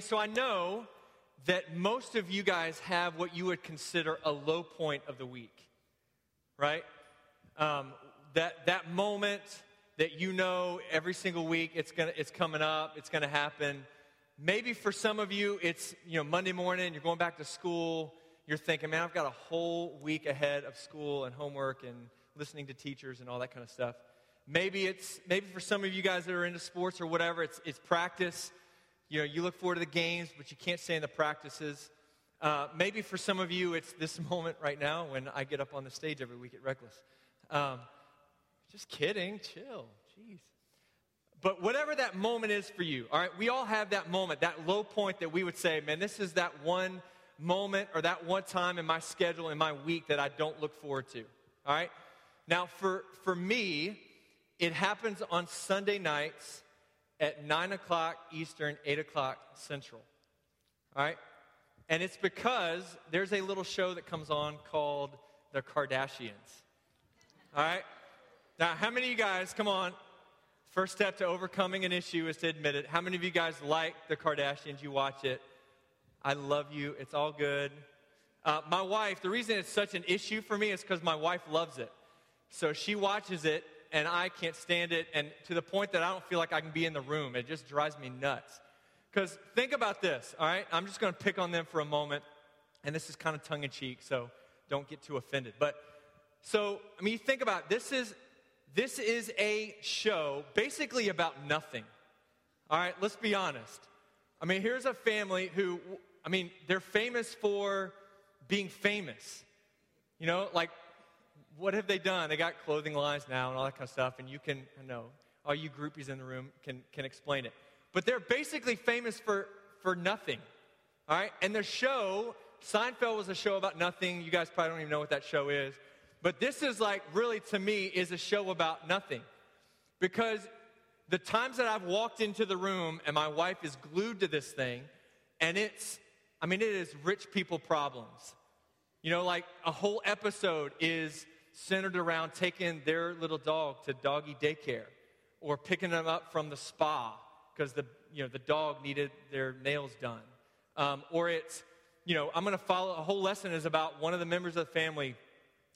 So I know that most of you guys have what you would consider a low point of the week, right? Um, that, that moment that you know every single week it's, gonna, it's coming up, it's going to happen. Maybe for some of you, it's you know Monday morning, you're going back to school, you're thinking, man, I've got a whole week ahead of school and homework and listening to teachers and all that kind of stuff. Maybe it's maybe for some of you guys that are into sports or whatever, it's it's practice. You know, you look forward to the games, but you can't stay in the practices. Uh, maybe for some of you, it's this moment right now when I get up on the stage every week at Reckless. Um, just kidding, chill, jeez. But whatever that moment is for you, all right, we all have that moment, that low point that we would say, man, this is that one moment or that one time in my schedule, in my week that I don't look forward to, all right? Now, for, for me, it happens on Sunday nights at 9 o'clock Eastern, 8 o'clock Central, all right? And it's because there's a little show that comes on called The Kardashians, all right? Now, how many of you guys, come on, First step to overcoming an issue is to admit it. How many of you guys like the Kardashians? You watch it. I love you. It's all good. Uh, my wife, the reason it's such an issue for me is because my wife loves it. So she watches it, and I can't stand it, and to the point that I don't feel like I can be in the room. It just drives me nuts. Because think about this, all right? I'm just going to pick on them for a moment, and this is kind of tongue in cheek, so don't get too offended. But so, I mean, think about it. this is this is a show basically about nothing. All right, let's be honest. I mean, here's a family who, I mean, they're famous for being famous. You know, like, what have they done? They got clothing lines now and all that kind of stuff, and you can, I know, all you groupies in the room can, can explain it. But they're basically famous for, for nothing. All right, and their show, Seinfeld was a show about nothing. You guys probably don't even know what that show is. But this is like, really, to me, is a show about nothing. Because the times that I've walked into the room and my wife is glued to this thing, and it's, I mean, it is rich people problems. You know, like a whole episode is centered around taking their little dog to doggy daycare or picking them up from the spa because the, you know, the dog needed their nails done. Um, or it's, you know, I'm going to follow a whole lesson is about one of the members of the family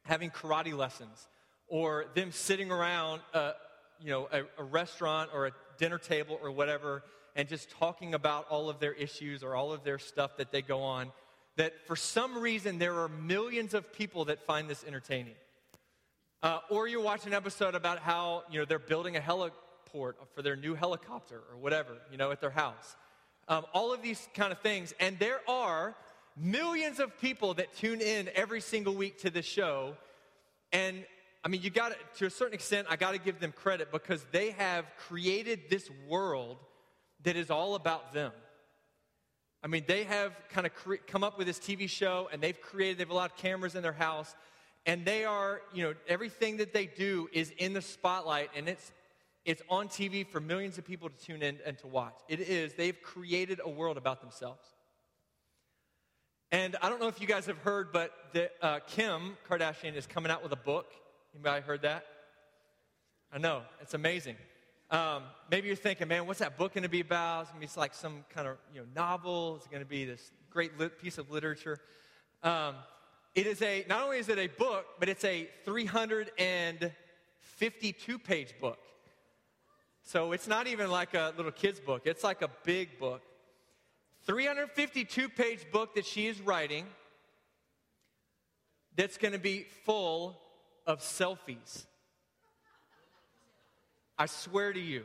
having karate lessons or them sitting around a, you know, a, a restaurant or a dinner table or whatever and just talking about all of their issues or all of their stuff that they go on that for some reason there are millions of people that find this entertaining uh, or you watch an episode about how you know they're building a heliport for their new helicopter or whatever you know at their house um, all of these kind of things and there are millions of people that tune in every single week to this show. And I mean, you got to, a certain extent, I got to give them credit because they have created this world that is all about them. I mean, they have kind of cre- come up with this TV show and they've created, they have a lot of cameras in their house. And they are, you know, everything that they do is in the spotlight and it's, it's on TV for millions of people to tune in and to watch. It is, they've created a world about themselves. And I don't know if you guys have heard, but the, uh, Kim Kardashian is coming out with a book. Anybody heard that? I know, it's amazing. Um, maybe you're thinking, man, what's that book going to be about? It's going to be like some kind of you know, novel. It's going to be this great piece of literature. Um, it is a, not only is it a book, but it's a 352 page book. So it's not even like a little kid's book, it's like a big book. 352 page book that she is writing that's going to be full of selfies. I swear to you,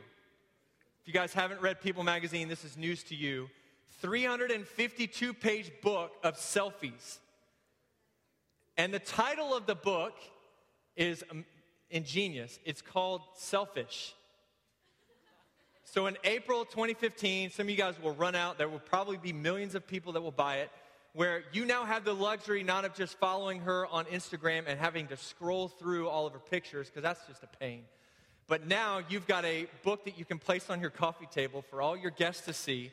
if you guys haven't read People magazine, this is news to you. 352 page book of selfies. And the title of the book is um, ingenious. It's called Selfish. So in April 2015, some of you guys will run out. There will probably be millions of people that will buy it. Where you now have the luxury not of just following her on Instagram and having to scroll through all of her pictures, because that's just a pain. But now you've got a book that you can place on your coffee table for all your guests to see.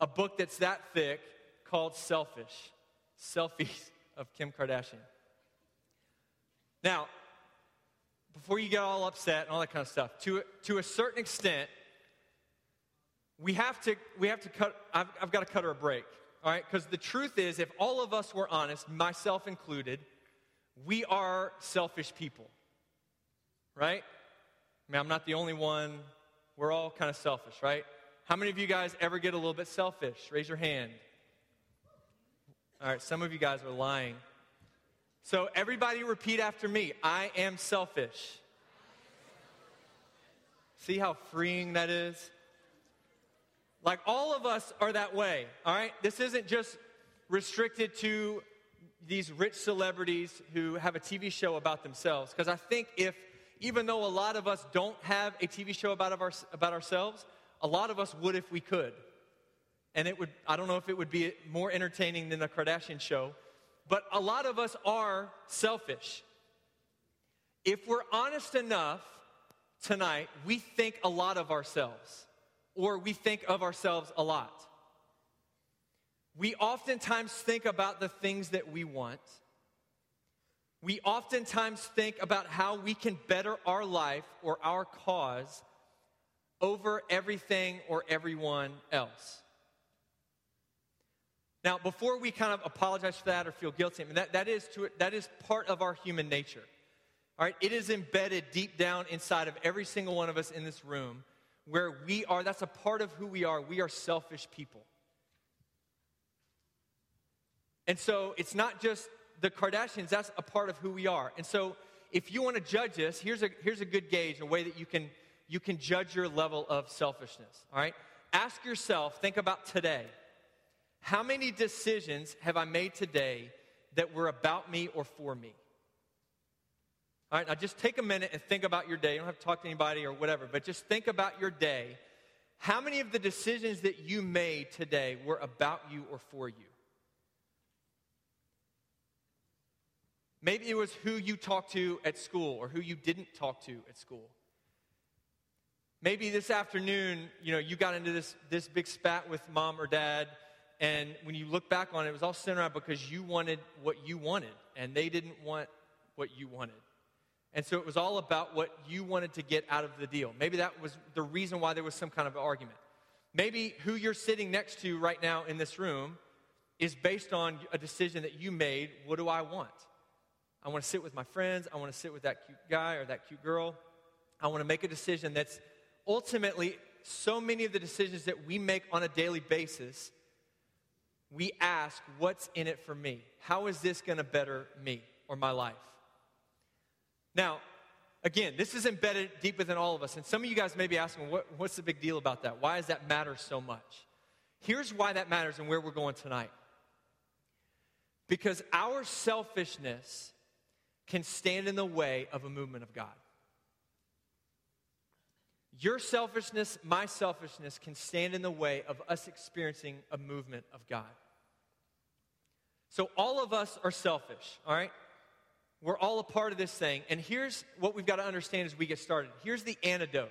A book that's that thick called Selfish Selfies of Kim Kardashian. Now, before you get all upset and all that kind of stuff, to, to a certain extent, we have to, we have to cut, I've, I've got to cut her a break, all right? Because the truth is, if all of us were honest, myself included, we are selfish people, right? I mean, I'm not the only one. We're all kind of selfish, right? How many of you guys ever get a little bit selfish? Raise your hand. All right, some of you guys are lying. So, everybody repeat after me I am selfish. See how freeing that is? Like, all of us are that way, all right? This isn't just restricted to these rich celebrities who have a TV show about themselves. Because I think if, even though a lot of us don't have a TV show about, our, about ourselves, a lot of us would if we could. And it would, I don't know if it would be more entertaining than the Kardashian show, but a lot of us are selfish. If we're honest enough tonight, we think a lot of ourselves, or we think of ourselves a lot. We oftentimes think about the things that we want. We oftentimes think about how we can better our life or our cause over everything or everyone else. Now, before we kind of apologize for that or feel guilty, I mean, that, that, is to, that is part of our human nature. All right, it is embedded deep down inside of every single one of us in this room where we are, that's a part of who we are. We are selfish people. And so it's not just the Kardashians, that's a part of who we are. And so if you want to judge us, here's a, here's a good gauge, a way that you can, you can judge your level of selfishness. All right? Ask yourself, think about today. How many decisions have I made today that were about me or for me? All right, now just take a minute and think about your day. You don't have to talk to anybody or whatever, but just think about your day. How many of the decisions that you made today were about you or for you? Maybe it was who you talked to at school or who you didn't talk to at school. Maybe this afternoon, you know, you got into this, this big spat with mom or dad, and when you look back on it, it was all centered around because you wanted what you wanted, and they didn't want what you wanted. And so it was all about what you wanted to get out of the deal. Maybe that was the reason why there was some kind of argument. Maybe who you're sitting next to right now in this room is based on a decision that you made. What do I want? I want to sit with my friends. I want to sit with that cute guy or that cute girl. I want to make a decision that's ultimately so many of the decisions that we make on a daily basis. We ask, what's in it for me? How is this going to better me or my life? Now, again, this is embedded deep within all of us. And some of you guys may be asking, what, what's the big deal about that? Why does that matter so much? Here's why that matters and where we're going tonight. Because our selfishness can stand in the way of a movement of God. Your selfishness, my selfishness, can stand in the way of us experiencing a movement of God. So, all of us are selfish, all right? We're all a part of this thing. And here's what we've got to understand as we get started. Here's the antidote.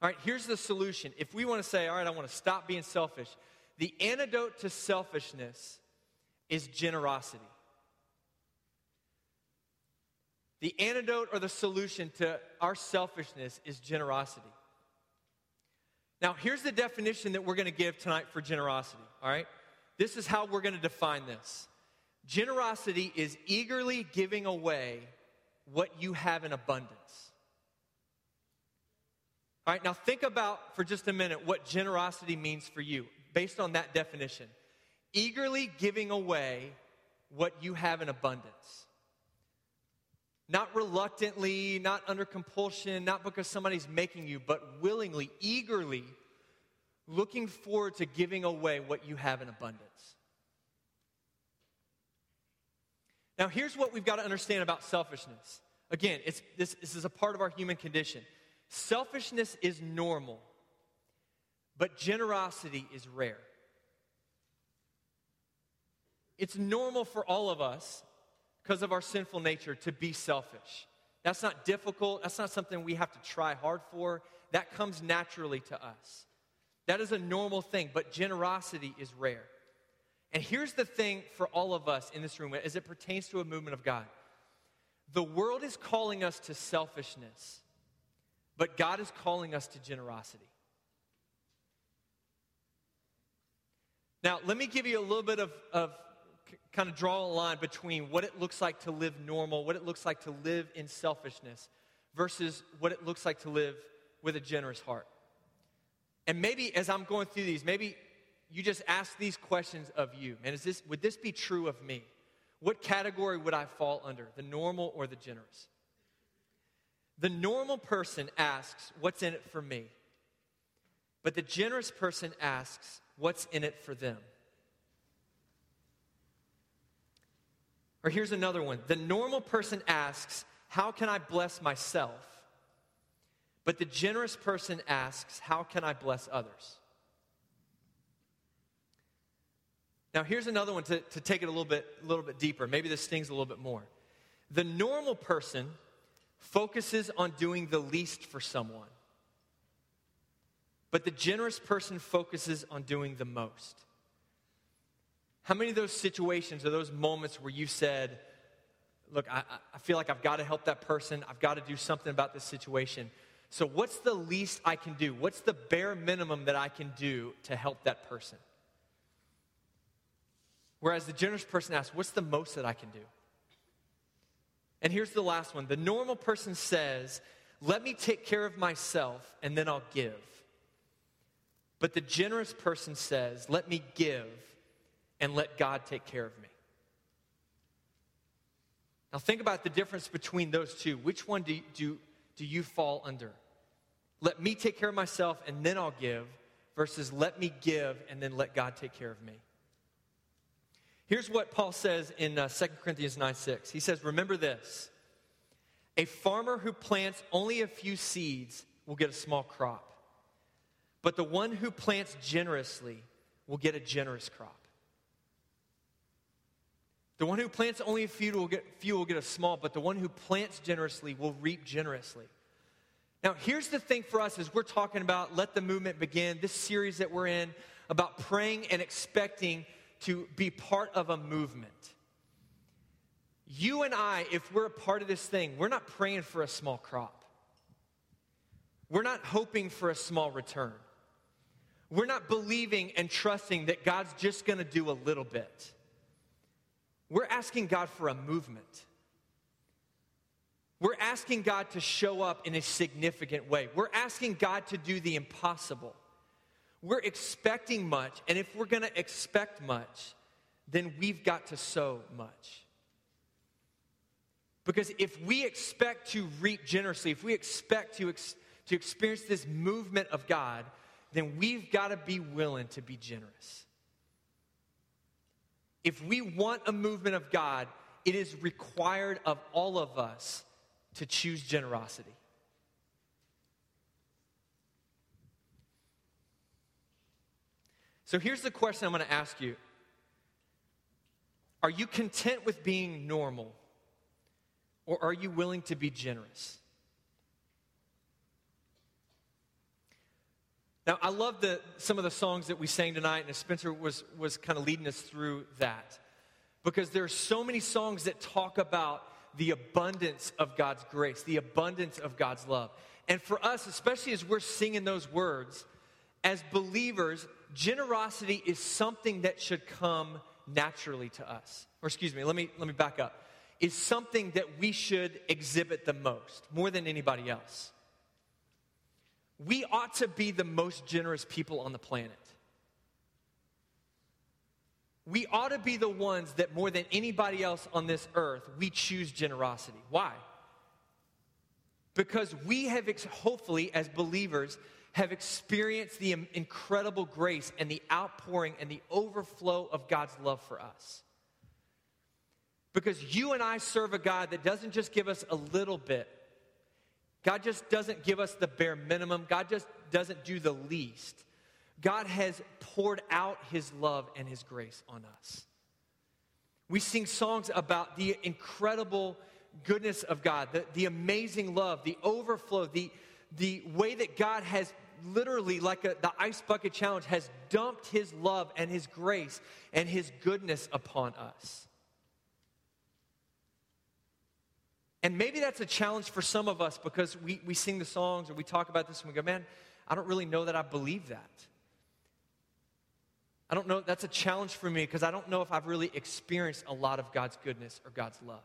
All right, here's the solution. If we want to say, all right, I want to stop being selfish, the antidote to selfishness is generosity. The antidote or the solution to our selfishness is generosity. Now, here's the definition that we're going to give tonight for generosity, all right? This is how we're going to define this. Generosity is eagerly giving away what you have in abundance. All right, now think about for just a minute what generosity means for you based on that definition. Eagerly giving away what you have in abundance. Not reluctantly, not under compulsion, not because somebody's making you, but willingly, eagerly looking forward to giving away what you have in abundance. Now, here's what we've got to understand about selfishness. Again, it's, this, this is a part of our human condition. Selfishness is normal, but generosity is rare. It's normal for all of us because of our sinful nature to be selfish. That's not difficult. That's not something we have to try hard for. That comes naturally to us. That is a normal thing, but generosity is rare. And here's the thing for all of us in this room as it pertains to a movement of God the world is calling us to selfishness, but God is calling us to generosity. Now, let me give you a little bit of, of kind of draw a line between what it looks like to live normal, what it looks like to live in selfishness, versus what it looks like to live with a generous heart. And maybe as I'm going through these, maybe you just ask these questions of you. Man, is this, would this be true of me? What category would I fall under, the normal or the generous? The normal person asks, What's in it for me? But the generous person asks, What's in it for them? Or here's another one. The normal person asks, How can I bless myself? But the generous person asks, How can I bless others? Now, here's another one to, to take it a little bit, a little bit deeper. Maybe this stings a little bit more. The normal person focuses on doing the least for someone, but the generous person focuses on doing the most. How many of those situations or those moments where you said, Look, I, I feel like I've got to help that person, I've got to do something about this situation. So, what's the least I can do? What's the bare minimum that I can do to help that person? Whereas the generous person asks, What's the most that I can do? And here's the last one the normal person says, Let me take care of myself and then I'll give. But the generous person says, Let me give and let God take care of me. Now, think about the difference between those two. Which one do, do, do you fall under? Let me take care of myself and then I'll give, versus let me give and then let God take care of me. Here's what Paul says in uh, 2 Corinthians 9 6. He says, Remember this a farmer who plants only a few seeds will get a small crop, but the one who plants generously will get a generous crop. The one who plants only a few will, get, few will get a small, but the one who plants generously will reap generously. Now, here's the thing for us as we're talking about Let the Movement Begin, this series that we're in, about praying and expecting to be part of a movement. You and I, if we're a part of this thing, we're not praying for a small crop. We're not hoping for a small return. We're not believing and trusting that God's just going to do a little bit. We're asking God for a movement. We're asking God to show up in a significant way. We're asking God to do the impossible. We're expecting much, and if we're going to expect much, then we've got to sow much. Because if we expect to reap generously, if we expect to, ex- to experience this movement of God, then we've got to be willing to be generous. If we want a movement of God, it is required of all of us to choose generosity. So here's the question I'm going to ask you Are you content with being normal, or are you willing to be generous? Now, I love the, some of the songs that we sang tonight, and Spencer was, was kind of leading us through that. Because there are so many songs that talk about the abundance of God's grace, the abundance of God's love. And for us, especially as we're singing those words, as believers, generosity is something that should come naturally to us. Or excuse me, let me let me back up. Is something that we should exhibit the most, more than anybody else. We ought to be the most generous people on the planet. We ought to be the ones that more than anybody else on this earth, we choose generosity. Why? Because we have, hopefully, as believers, have experienced the incredible grace and the outpouring and the overflow of God's love for us. Because you and I serve a God that doesn't just give us a little bit, God just doesn't give us the bare minimum, God just doesn't do the least. God has poured out his love and his grace on us. We sing songs about the incredible goodness of God, the, the amazing love, the overflow, the, the way that God has literally, like a, the ice bucket challenge, has dumped his love and his grace and his goodness upon us. And maybe that's a challenge for some of us because we, we sing the songs or we talk about this and we go, man, I don't really know that I believe that. I don't know, that's a challenge for me because I don't know if I've really experienced a lot of God's goodness or God's love.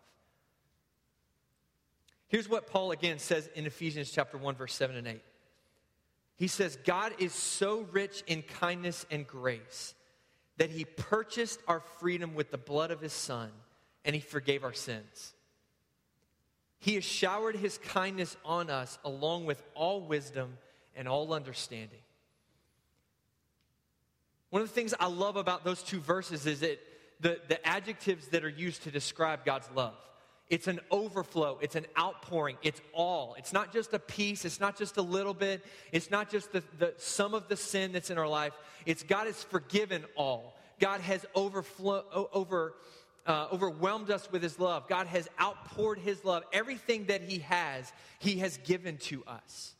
Here's what Paul again says in Ephesians chapter 1 verse 7 and 8. He says, God is so rich in kindness and grace that he purchased our freedom with the blood of his son and he forgave our sins. He has showered his kindness on us along with all wisdom and all understanding. One of the things I love about those two verses is that the, the adjectives that are used to describe God's love. It's an overflow, it's an outpouring, it's all. It's not just a piece, it's not just a little bit, it's not just the, the some of the sin that's in our life. It's God has forgiven all. God has overflow, over, uh, overwhelmed us with his love. God has outpoured his love. Everything that he has, he has given to us.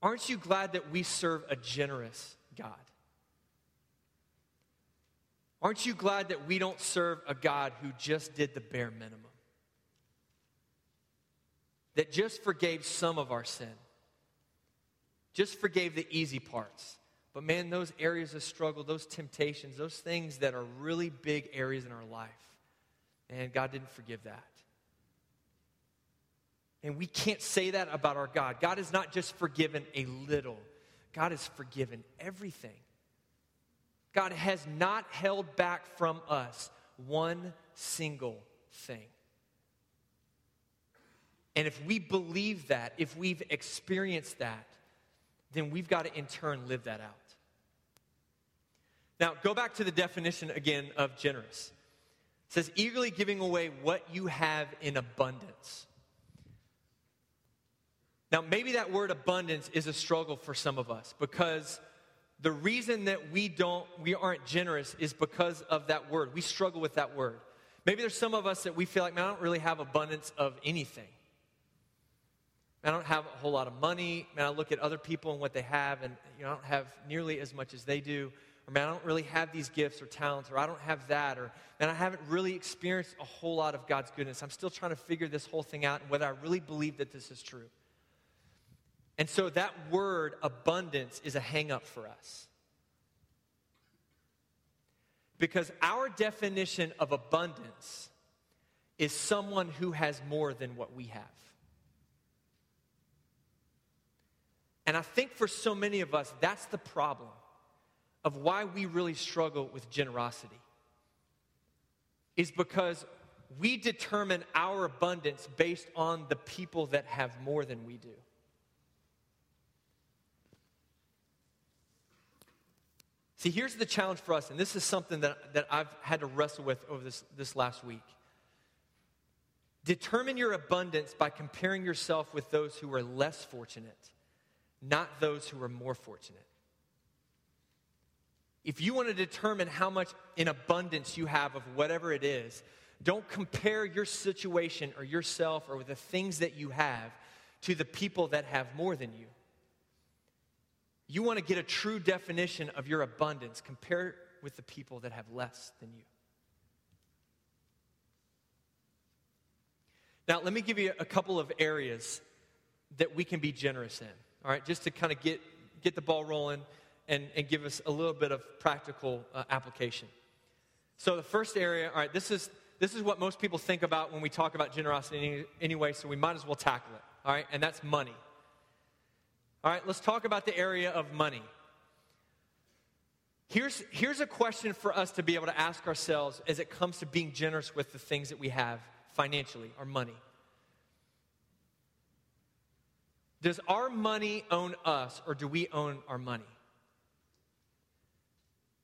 Aren't you glad that we serve a generous God? Aren't you glad that we don't serve a God who just did the bare minimum? That just forgave some of our sin, just forgave the easy parts. But man, those areas of struggle, those temptations, those things that are really big areas in our life, and God didn't forgive that. And we can't say that about our God. God has not just forgiven a little, God has forgiven everything. God has not held back from us one single thing. And if we believe that, if we've experienced that, then we've got to in turn live that out. Now, go back to the definition again of generous. It says, eagerly giving away what you have in abundance. Now, maybe that word abundance is a struggle for some of us because the reason that we don't we aren't generous is because of that word. We struggle with that word. Maybe there's some of us that we feel like, man, I don't really have abundance of anything. I don't have a whole lot of money. Man, I look at other people and what they have, and you know, I don't have nearly as much as they do. Or man, I don't really have these gifts or talents, or I don't have that, or man, I haven't really experienced a whole lot of God's goodness. I'm still trying to figure this whole thing out and whether I really believe that this is true. And so that word abundance is a hang up for us. Because our definition of abundance is someone who has more than what we have. And I think for so many of us, that's the problem of why we really struggle with generosity. Is because we determine our abundance based on the people that have more than we do. See, here's the challenge for us, and this is something that, that I've had to wrestle with over this, this last week. Determine your abundance by comparing yourself with those who are less fortunate, not those who are more fortunate. If you want to determine how much in abundance you have of whatever it is, don't compare your situation or yourself or the things that you have to the people that have more than you you want to get a true definition of your abundance, compare with the people that have less than you. Now, let me give you a couple of areas that we can be generous in, all right, just to kind of get, get the ball rolling and, and give us a little bit of practical uh, application. So, the first area, all right, this is, this is what most people think about when we talk about generosity anyway, so we might as well tackle it, all right, and that's money. All right, let's talk about the area of money. Here's, here's a question for us to be able to ask ourselves as it comes to being generous with the things that we have financially, our money. Does our money own us or do we own our money?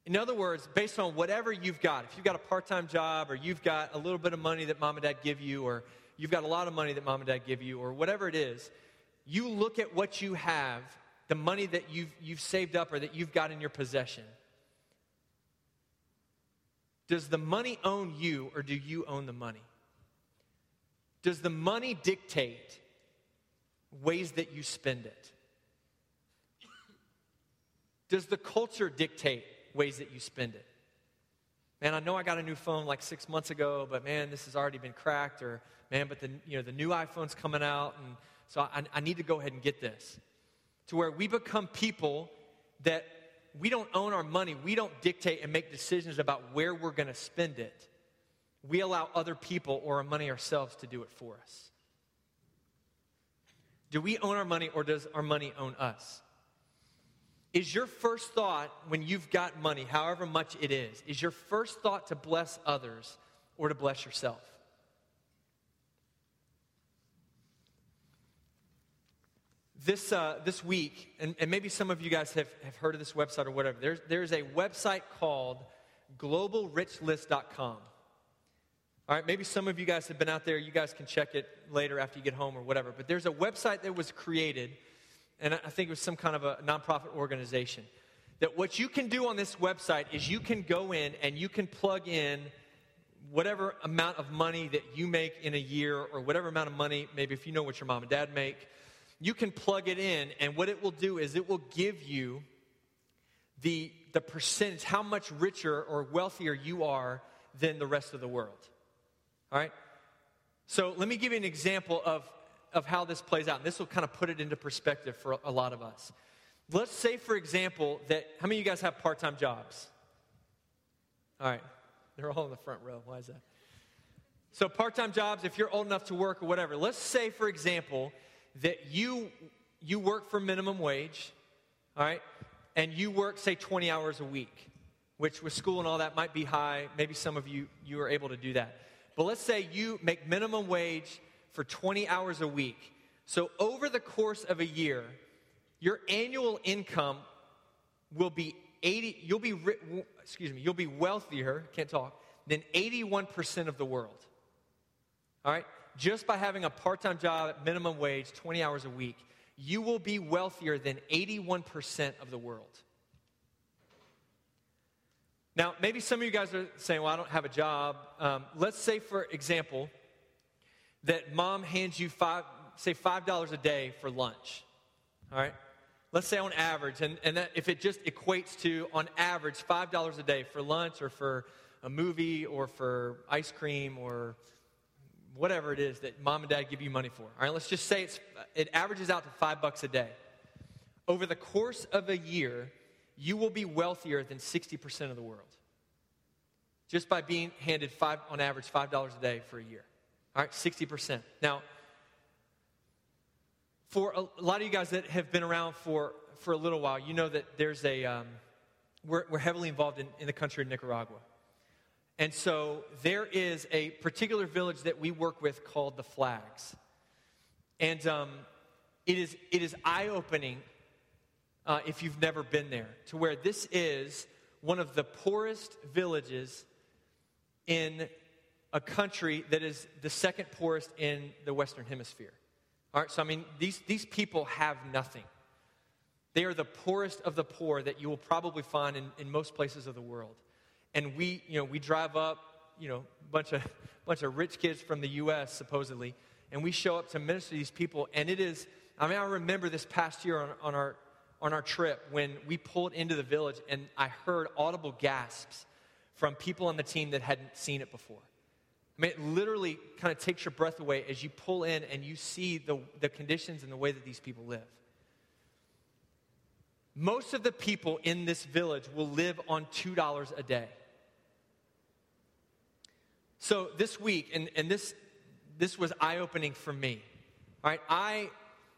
In other words, based on whatever you've got, if you've got a part time job or you've got a little bit of money that mom and dad give you, or you've got a lot of money that mom and dad give you, or whatever it is, you look at what you have, the money that you've, you've saved up or that you've got in your possession. Does the money own you or do you own the money? Does the money dictate ways that you spend it? Does the culture dictate ways that you spend it? Man, I know I got a new phone like six months ago, but man, this has already been cracked. Or man, but the you know the new iPhone's coming out, and so I, I need to go ahead and get this. to where we become people that we don't own our money. We don't dictate and make decisions about where we're going to spend it. We allow other people or our money ourselves to do it for us. Do we own our money or does our money own us? Is your first thought when you've got money, however much it is, is your first thought to bless others or to bless yourself? This, uh, this week, and, and maybe some of you guys have, have heard of this website or whatever, there's, there's a website called globalrichlist.com. All right, maybe some of you guys have been out there. You guys can check it later after you get home or whatever. But there's a website that was created, and I think it was some kind of a nonprofit organization. That what you can do on this website is you can go in and you can plug in whatever amount of money that you make in a year or whatever amount of money, maybe if you know what your mom and dad make, you can plug it in. And what it will do is it will give you the, the percentage, how much richer or wealthier you are than the rest of the world. All right? So let me give you an example of, of how this plays out. And this will kind of put it into perspective for a lot of us. Let's say, for example, that how many of you guys have part time jobs? All right. They're all in the front row. Why is that? So, part time jobs, if you're old enough to work or whatever, let's say, for example, that you, you work for minimum wage, all right, and you work, say, 20 hours a week, which with school and all that might be high. Maybe some of you, you are able to do that. But let's say you make minimum wage for 20 hours a week. So over the course of a year, your annual income will be 80 you'll be excuse me, you'll be wealthier, can't talk, than 81% of the world. All right? Just by having a part-time job at minimum wage, 20 hours a week, you will be wealthier than 81% of the world. Now, maybe some of you guys are saying, well, I don't have a job. Um, let's say, for example, that mom hands you five, say $5 a day for lunch. All right? Let's say on average, and, and that if it just equates to, on average, $5 a day for lunch or for a movie or for ice cream or whatever it is that mom and dad give you money for. All right, let's just say it's, it averages out to five bucks a day. Over the course of a year, you will be wealthier than 60% of the world just by being handed five, on average $5 a day for a year. All right, 60%. Now, for a, lot of you guys that have been around for, for a little while, you know that there's a, um, we're, we're heavily involved in, in the country of Nicaragua. And so there is a particular village that we work with called the Flags. And um, it is, it is eye opening uh, if you've never been there, to where this is one of the poorest villages in a country that is the second poorest in the Western Hemisphere. All right, so I mean, these, these people have nothing. They are the poorest of the poor that you will probably find in, in most places of the world. And we, you know, we drive up, you know, a bunch of, bunch of rich kids from the U.S., supposedly, and we show up to minister to these people. And it is, I mean, I remember this past year on, on our on our trip when we pulled into the village and I heard audible gasps from people on the team that hadn't seen it before. I mean, it literally kind of takes your breath away as you pull in and you see the, the conditions and the way that these people live. Most of the people in this village will live on $2 a day. So this week, and, and this, this was eye opening for me. All right, I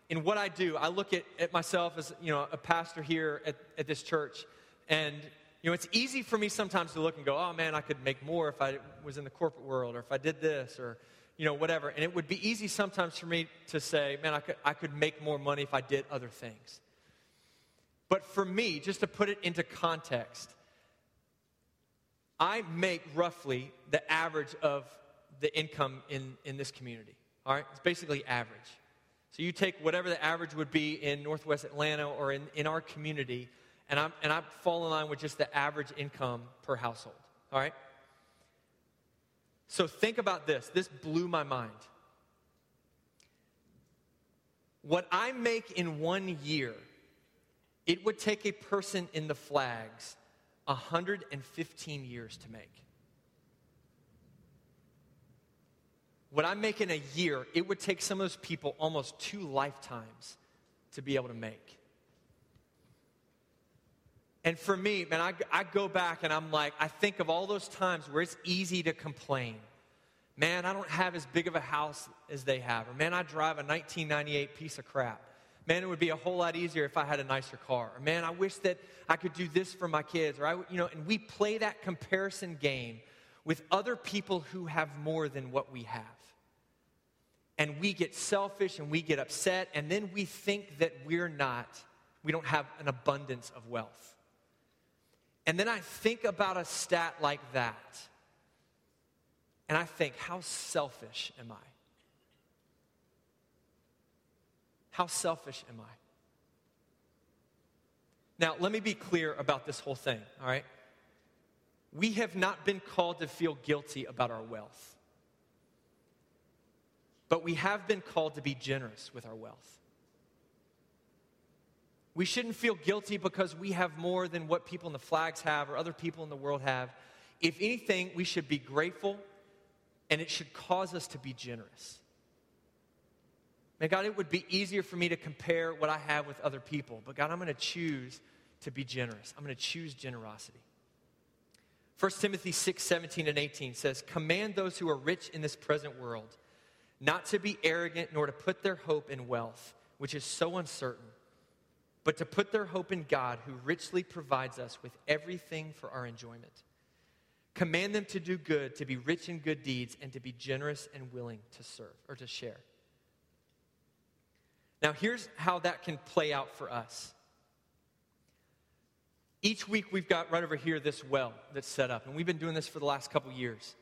in what I do, I look at, at myself as, you know, a pastor here at, at this church. And, you know, it's easy for me sometimes to look and go, oh man, I could make more if I was in the corporate world or if I did this or, you know, whatever. And it would be easy sometimes for me to say, man, I could, I could make more money if I did other things. But for me, just to put it into context, I make roughly the average of the income in, in this community. All right? It's basically average. So you take whatever the average would be in Northwest Atlanta or in, in our community, and, I'm, and I fall in line with just the average income per household. All right? So think about this. This blew my mind. What I make in one year, it would take a person in the flags 115 years to make. what I make in a year, it would take some of those people almost two lifetimes to be able to make. And for me, man, I, I go back and I'm like, I think of all those times where it's easy to complain. Man, I don't have as big of a house as they have. Or man, I drive a 1998 piece of crap. Man, it would be a whole lot easier if I had a nicer car. Or man, I wish that I could do this for my kids. Or I, you know, and we play that comparison game with other people who have more than what we have. And we get selfish and we get upset, and then we think that we're not, we don't have an abundance of wealth. And then I think about a stat like that, and I think, how selfish am I? How selfish am I? Now, let me be clear about this whole thing, all right? We have not been called to feel guilty about our wealth, but we have been called to be generous with our wealth. We shouldn't feel guilty because we have more than what people in the flags have or other people in the world have. If anything, we should be grateful and it should cause us to be generous. Man, God, it would be easier for me to compare what I have with other people, but God, I'm going to choose to be generous. I'm going to choose generosity. 1 Timothy 6, 17 and 18 says, Command those who are rich in this present world not to be arrogant nor to put their hope in wealth, which is so uncertain but to put their hope in God, who richly provides us with everything for our enjoyment. Command them to do good, to be rich in good deeds, and to be generous and willing to serve or to share. Now, here's how that can play out for us. Each week, we've got right over here this well that's set up, and we've been doing this for the last couple years.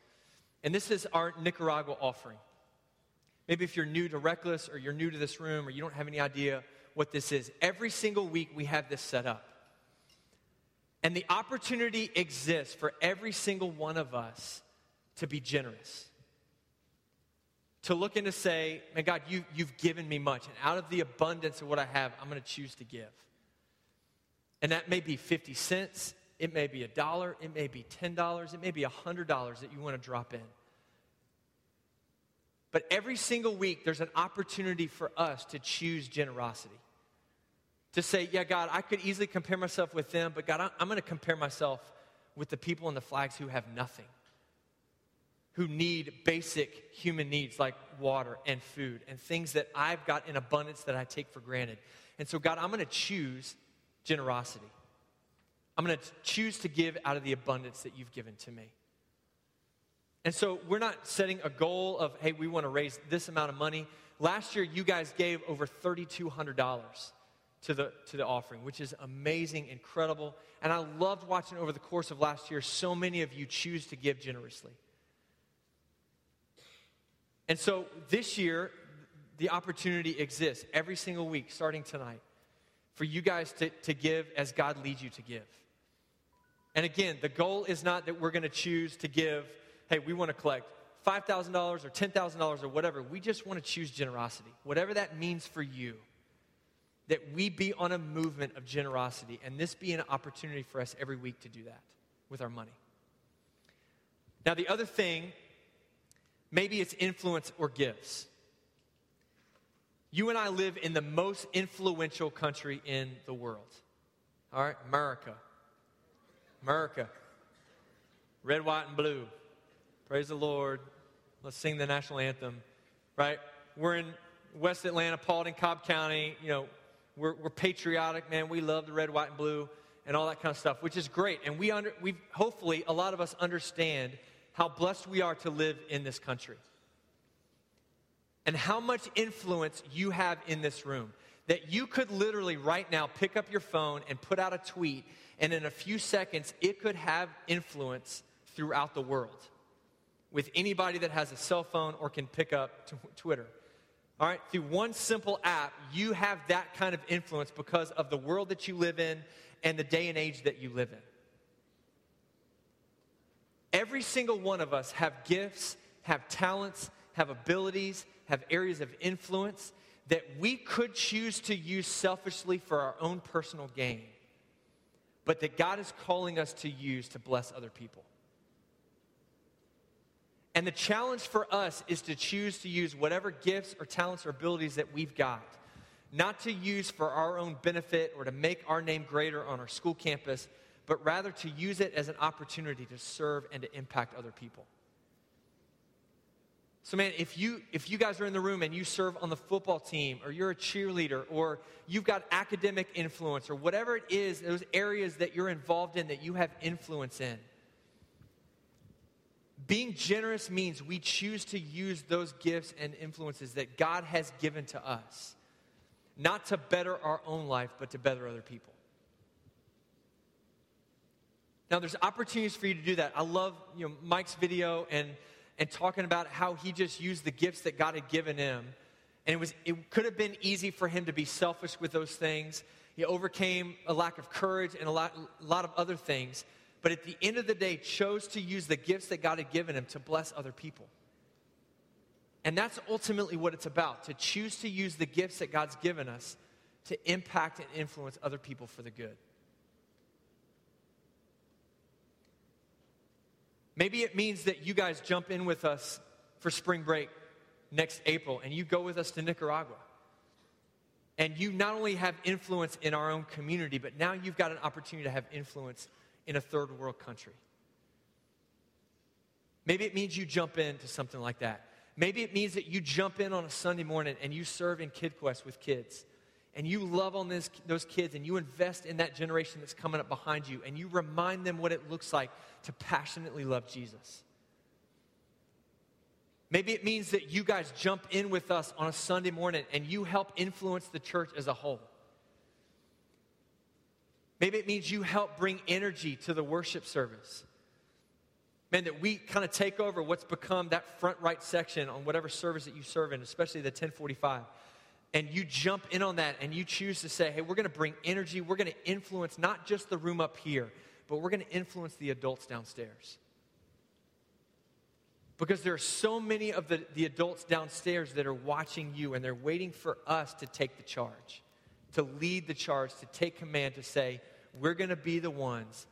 And this is our Nicaragua offering. Maybe if you're new to Reckless or you're new to this room or you don't have any idea what this is. Every single week, we have this set up. And the opportunity exists for every single one of us to be generous. To look and to say, man, God, you, you've given me much. And out of the abundance of what I have, I'm going to choose to give. And that may be 50 cents, it may be a dollar, it may be $10, it may be $100 that you want to drop in. But every single week, there's an opportunity for us to choose generosity to say, yeah, God, I could easily compare myself with them, but God, I'm going to compare myself with the people in the flags who have nothing, who need basic human needs like water and food and things that I've got in abundance that I take for granted. And so, God, I'm going to choose generosity. I'm going to choose to give out of the abundance that you've given to me. And so, we're not setting a goal of, hey, we want to raise this amount of money. Last year, you guys gave over $3,200 to the, to the offering, which is amazing, incredible. And I loved watching over the course of last year, so many of you choose to give generously. And so this year, the opportunity exists every single week, starting tonight, for you guys to, to give as God leads you to give. And again, the goal is not that we're going to choose to give, hey, we want to collect $5,000 or $10,000 or whatever. We just want to choose generosity, whatever that means for you that we be on a movement of generosity and this be an opportunity for us every week to do that with our money. Now, the other thing, maybe it's influence or gifts. You and I live in the most influential country in the world. All right, America. America. Red, white, and blue. Praise the Lord. Let's sing the national anthem, right? We're in West Atlanta, Paulding, Cobb County. You know, we're, we're patriotic, man. We love the red, white, and blue and all that kind of stuff, which is great. And we under, we've, hopefully, a lot of us understand how blessed we are to live in this country and how much influence you have in this room. That you could literally right now pick up your phone and put out a tweet, and in a few seconds, it could have influence throughout the world with anybody that has a cell phone or can pick up t- Twitter. All right, through one simple app, you have that kind of influence because of the world that you live in and the day and age that you live in. Every single one of us have gifts, have talents, have abilities, have areas of influence that we could choose to use selfishly for our own personal gain, but that God is calling us to use to bless other people. And the challenge for us is to choose to use whatever gifts or talents or abilities that we've got, not to use for our own benefit or to make our name greater on our school campus, but rather to use it as an opportunity to serve and to impact other people. So, man, if you, if you guys are in the room and you serve on the football team, or you're a cheerleader, or you've got academic influence, or whatever it is, those areas that you're involved in that you have influence in, being generous means we choose to use those gifts and influences that God has given to us, not to better our own life, but to better other people. Now, there's opportunities for you to do that. I love you know, Mike's video and and talking about how he just used the gifts that God had given him. And it, was, it could have been easy for him to be selfish with those things. He overcame a lack of courage and a lot, a lot of other things. But at the end of the day, chose to use the gifts that God had given him to bless other people. And that's ultimately what it's about to choose to use the gifts that God's given us to impact and influence other people for the good. Maybe it means that you guys jump in with us for spring break next April and you go with us to Nicaragua. And you not only have influence in our own community, but now you've got an opportunity to have influence in a third world country. Maybe it means you jump into something like that. Maybe it means that you jump in on a Sunday morning and you serve in KidQuest with kids and you love on this, those kids and you invest in that generation that's coming up behind you and you remind them what it looks like to passionately love Jesus. Maybe it means that you guys jump in with us on a Sunday morning and you help influence the church as a whole. Maybe it means you help bring energy to the worship service. Man, that we kind of take over what's become that front right section on whatever service that you serve in, especially the 1045 and you jump in on that and you choose to say, hey, we're going to bring energy, we're going to influence not just the room up here, but we're going to influence the adults downstairs. Because there are so many of the, the adults downstairs that are watching you and they're waiting for us to take the charge, to lead the charge, to take command, to say, we're going to be the ones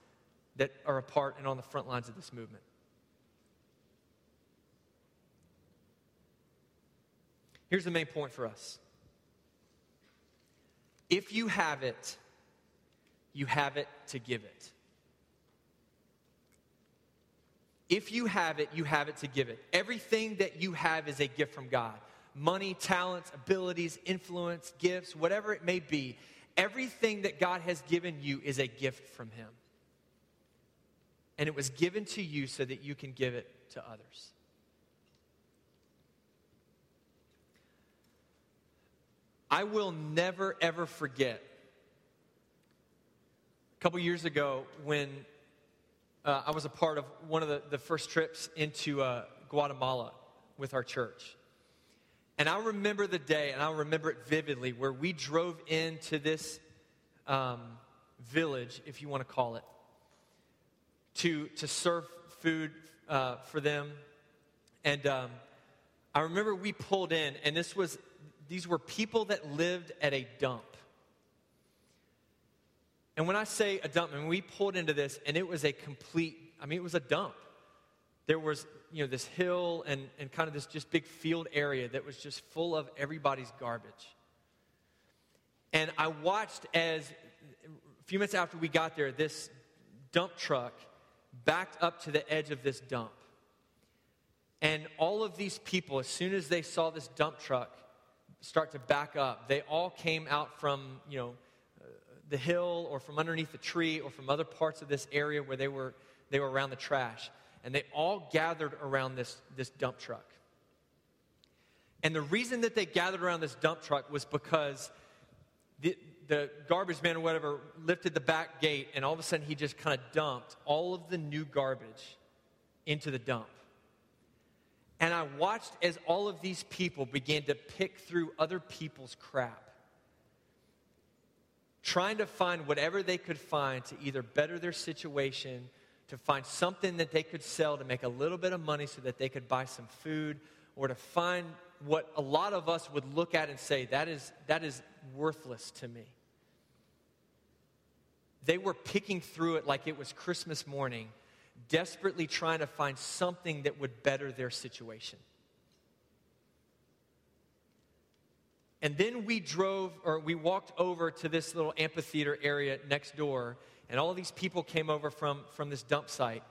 that are a part and on the front lines of this movement. Here's the main point for us if you have it, you have it to give it. If you have it, you have it to give it. Everything that you have is a gift from God money, talents, abilities, influence, gifts, whatever it may be. Everything that God has given you is a gift from Him. And it was given to you so that you can give it to others. I will never, ever forget a couple years ago when uh, I was a part of one of the, the first trips into uh, Guatemala with our church. And I remember the day, and I remember it vividly, where we drove into this um, village, if you want to call it, to, to serve food uh, for them. And um, I remember we pulled in, and this was these were people that lived at a dump. And when I say a dump, I mean, we pulled into this and it was a complete, I mean, it was a dump. There was, you know, this hill and, and kind of this just big field area that was just full of everybody's garbage. And I watched as, a few minutes after we got there, this dump truck backed up to the edge of this dump. And all of these people, as soon as they saw this dump truck, start to back up. They all came out from, you know, uh, the hill or from underneath the tree or from other parts of this area where they were, they were around the trash. And they all gathered around this, this dump truck. And the reason that they gathered around this dump truck was because the, the garbage man or whatever lifted the back gate, and all of a sudden he just kind of dumped all of the new garbage into the dump. And I watched as all of these people began to pick through other people's crap, trying to find whatever they could find to either better their situation, to find something that they could sell to make a little bit of money so that they could buy some food, or to find what a lot of us would look at and say, that is, that is worthless to me. They were picking through it like it was Christmas morning desperately trying to find something that would better their situation. And then we drove, or we walked over to this little amphitheater area next door, and all these people came over from, from this dump site.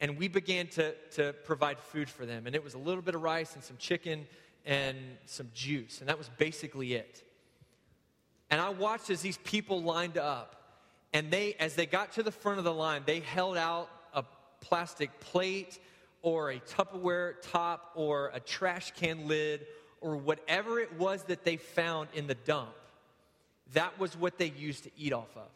And we began to, to provide food for them. And it was a little bit of rice and some chicken and some juice. And that was basically it. And I watched as these people lined up. And they, as they got to the front of the line, they held out plastic plate or a Tupperware top or a trash can lid or whatever it was that they found in the dump. That was what they used to eat off of.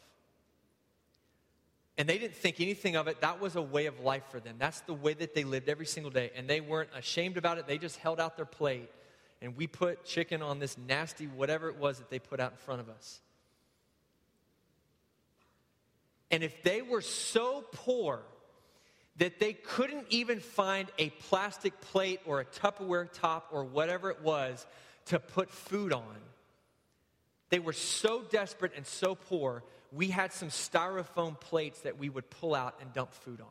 And they didn't think anything of it. That was a way of life for them. That's the way that they lived every single day. And they weren't ashamed about it. They just held out their plate. And we put chicken on this nasty, whatever it was that they put out in front of us. And if they were so poor that they couldn't even find a plastic plate or a Tupperware top or whatever it was to put food on, they were so desperate and so poor we had some styrofoam plates that we would pull out and dump food on.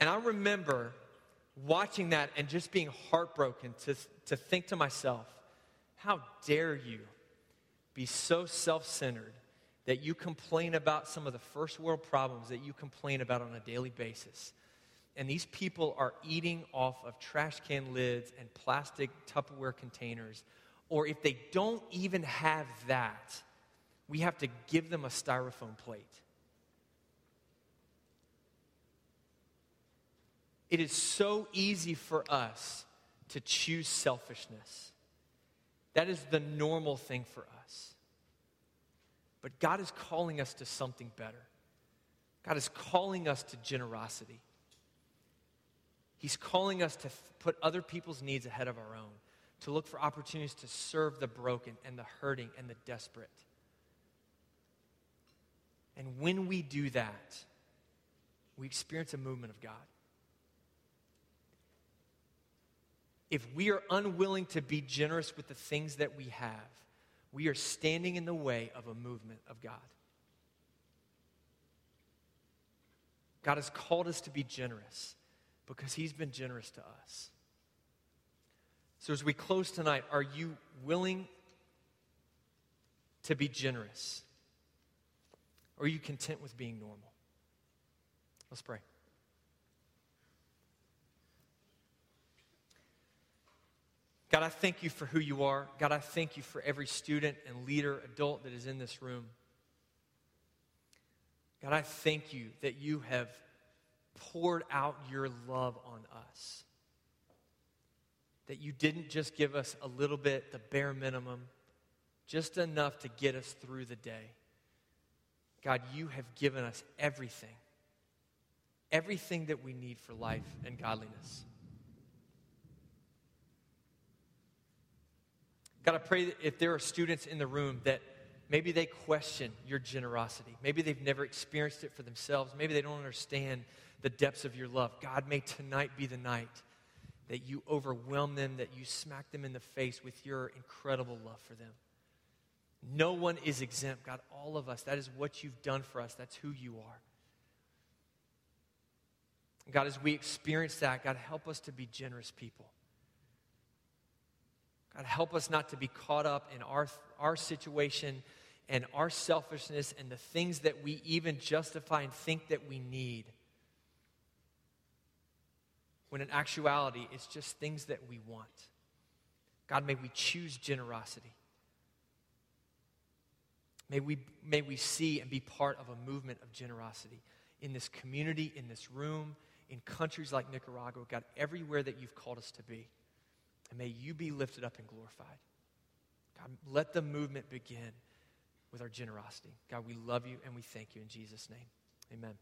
And I remember watching that and just being heartbroken to, to think to myself, how dare you be so self centered that you complain about some of the first world problems that you complain about on a daily basis. And these people are eating off of trash can lids and plastic Tupperware containers or if they don't even have that, we have to give them a styrofoam plate. It is so easy for us to choose selfishness. That is the normal thing for us. But God is calling us to something better. God is calling us to generosity. He's calling us to put other people's needs ahead of our own to look for opportunities to serve the broken and the hurting and the desperate. And when we do that, we experience a movement of God. If we are unwilling to be generous with the things that we have, we are standing in the way of a movement of God. God has called us to be generous because He's been generous to us. So, as we close tonight, are you willing to be generous? Or are you content with being normal? Let's pray. God, I thank you for who you are. God, I thank you for every student and leader, adult that is in this room. God, I thank you that you have poured out your love on us that you didn't just give us a little bit, the bare minimum, just enough to get us through the day. God, you have given us everything, everything that we need for life and godliness. God, I pray that if there are students in the room that maybe they question your generosity, maybe they've never experienced it for themselves, maybe they don't understand the depths of your love, God, may tonight be the night that you overwhelm them, that you smack them in the face with your incredible love for them. No one is exempt, God, all of us. That is what you've done for us, that's who you are. God, as we experience that, God, help us to be generous people. God, help us not to be caught up in our, our situation and our selfishness and the things that we even justify and think that we need when in actuality it's just things that we want. God, may we choose generosity. May we, may we see and be part of a movement of generosity in this community, in this room, in countries like Nicaragua, God, everywhere that you've called us to be. And may you be lifted up and glorified. God, let the movement begin with our generosity. God, we love you and we thank you in Jesus' name. Amen.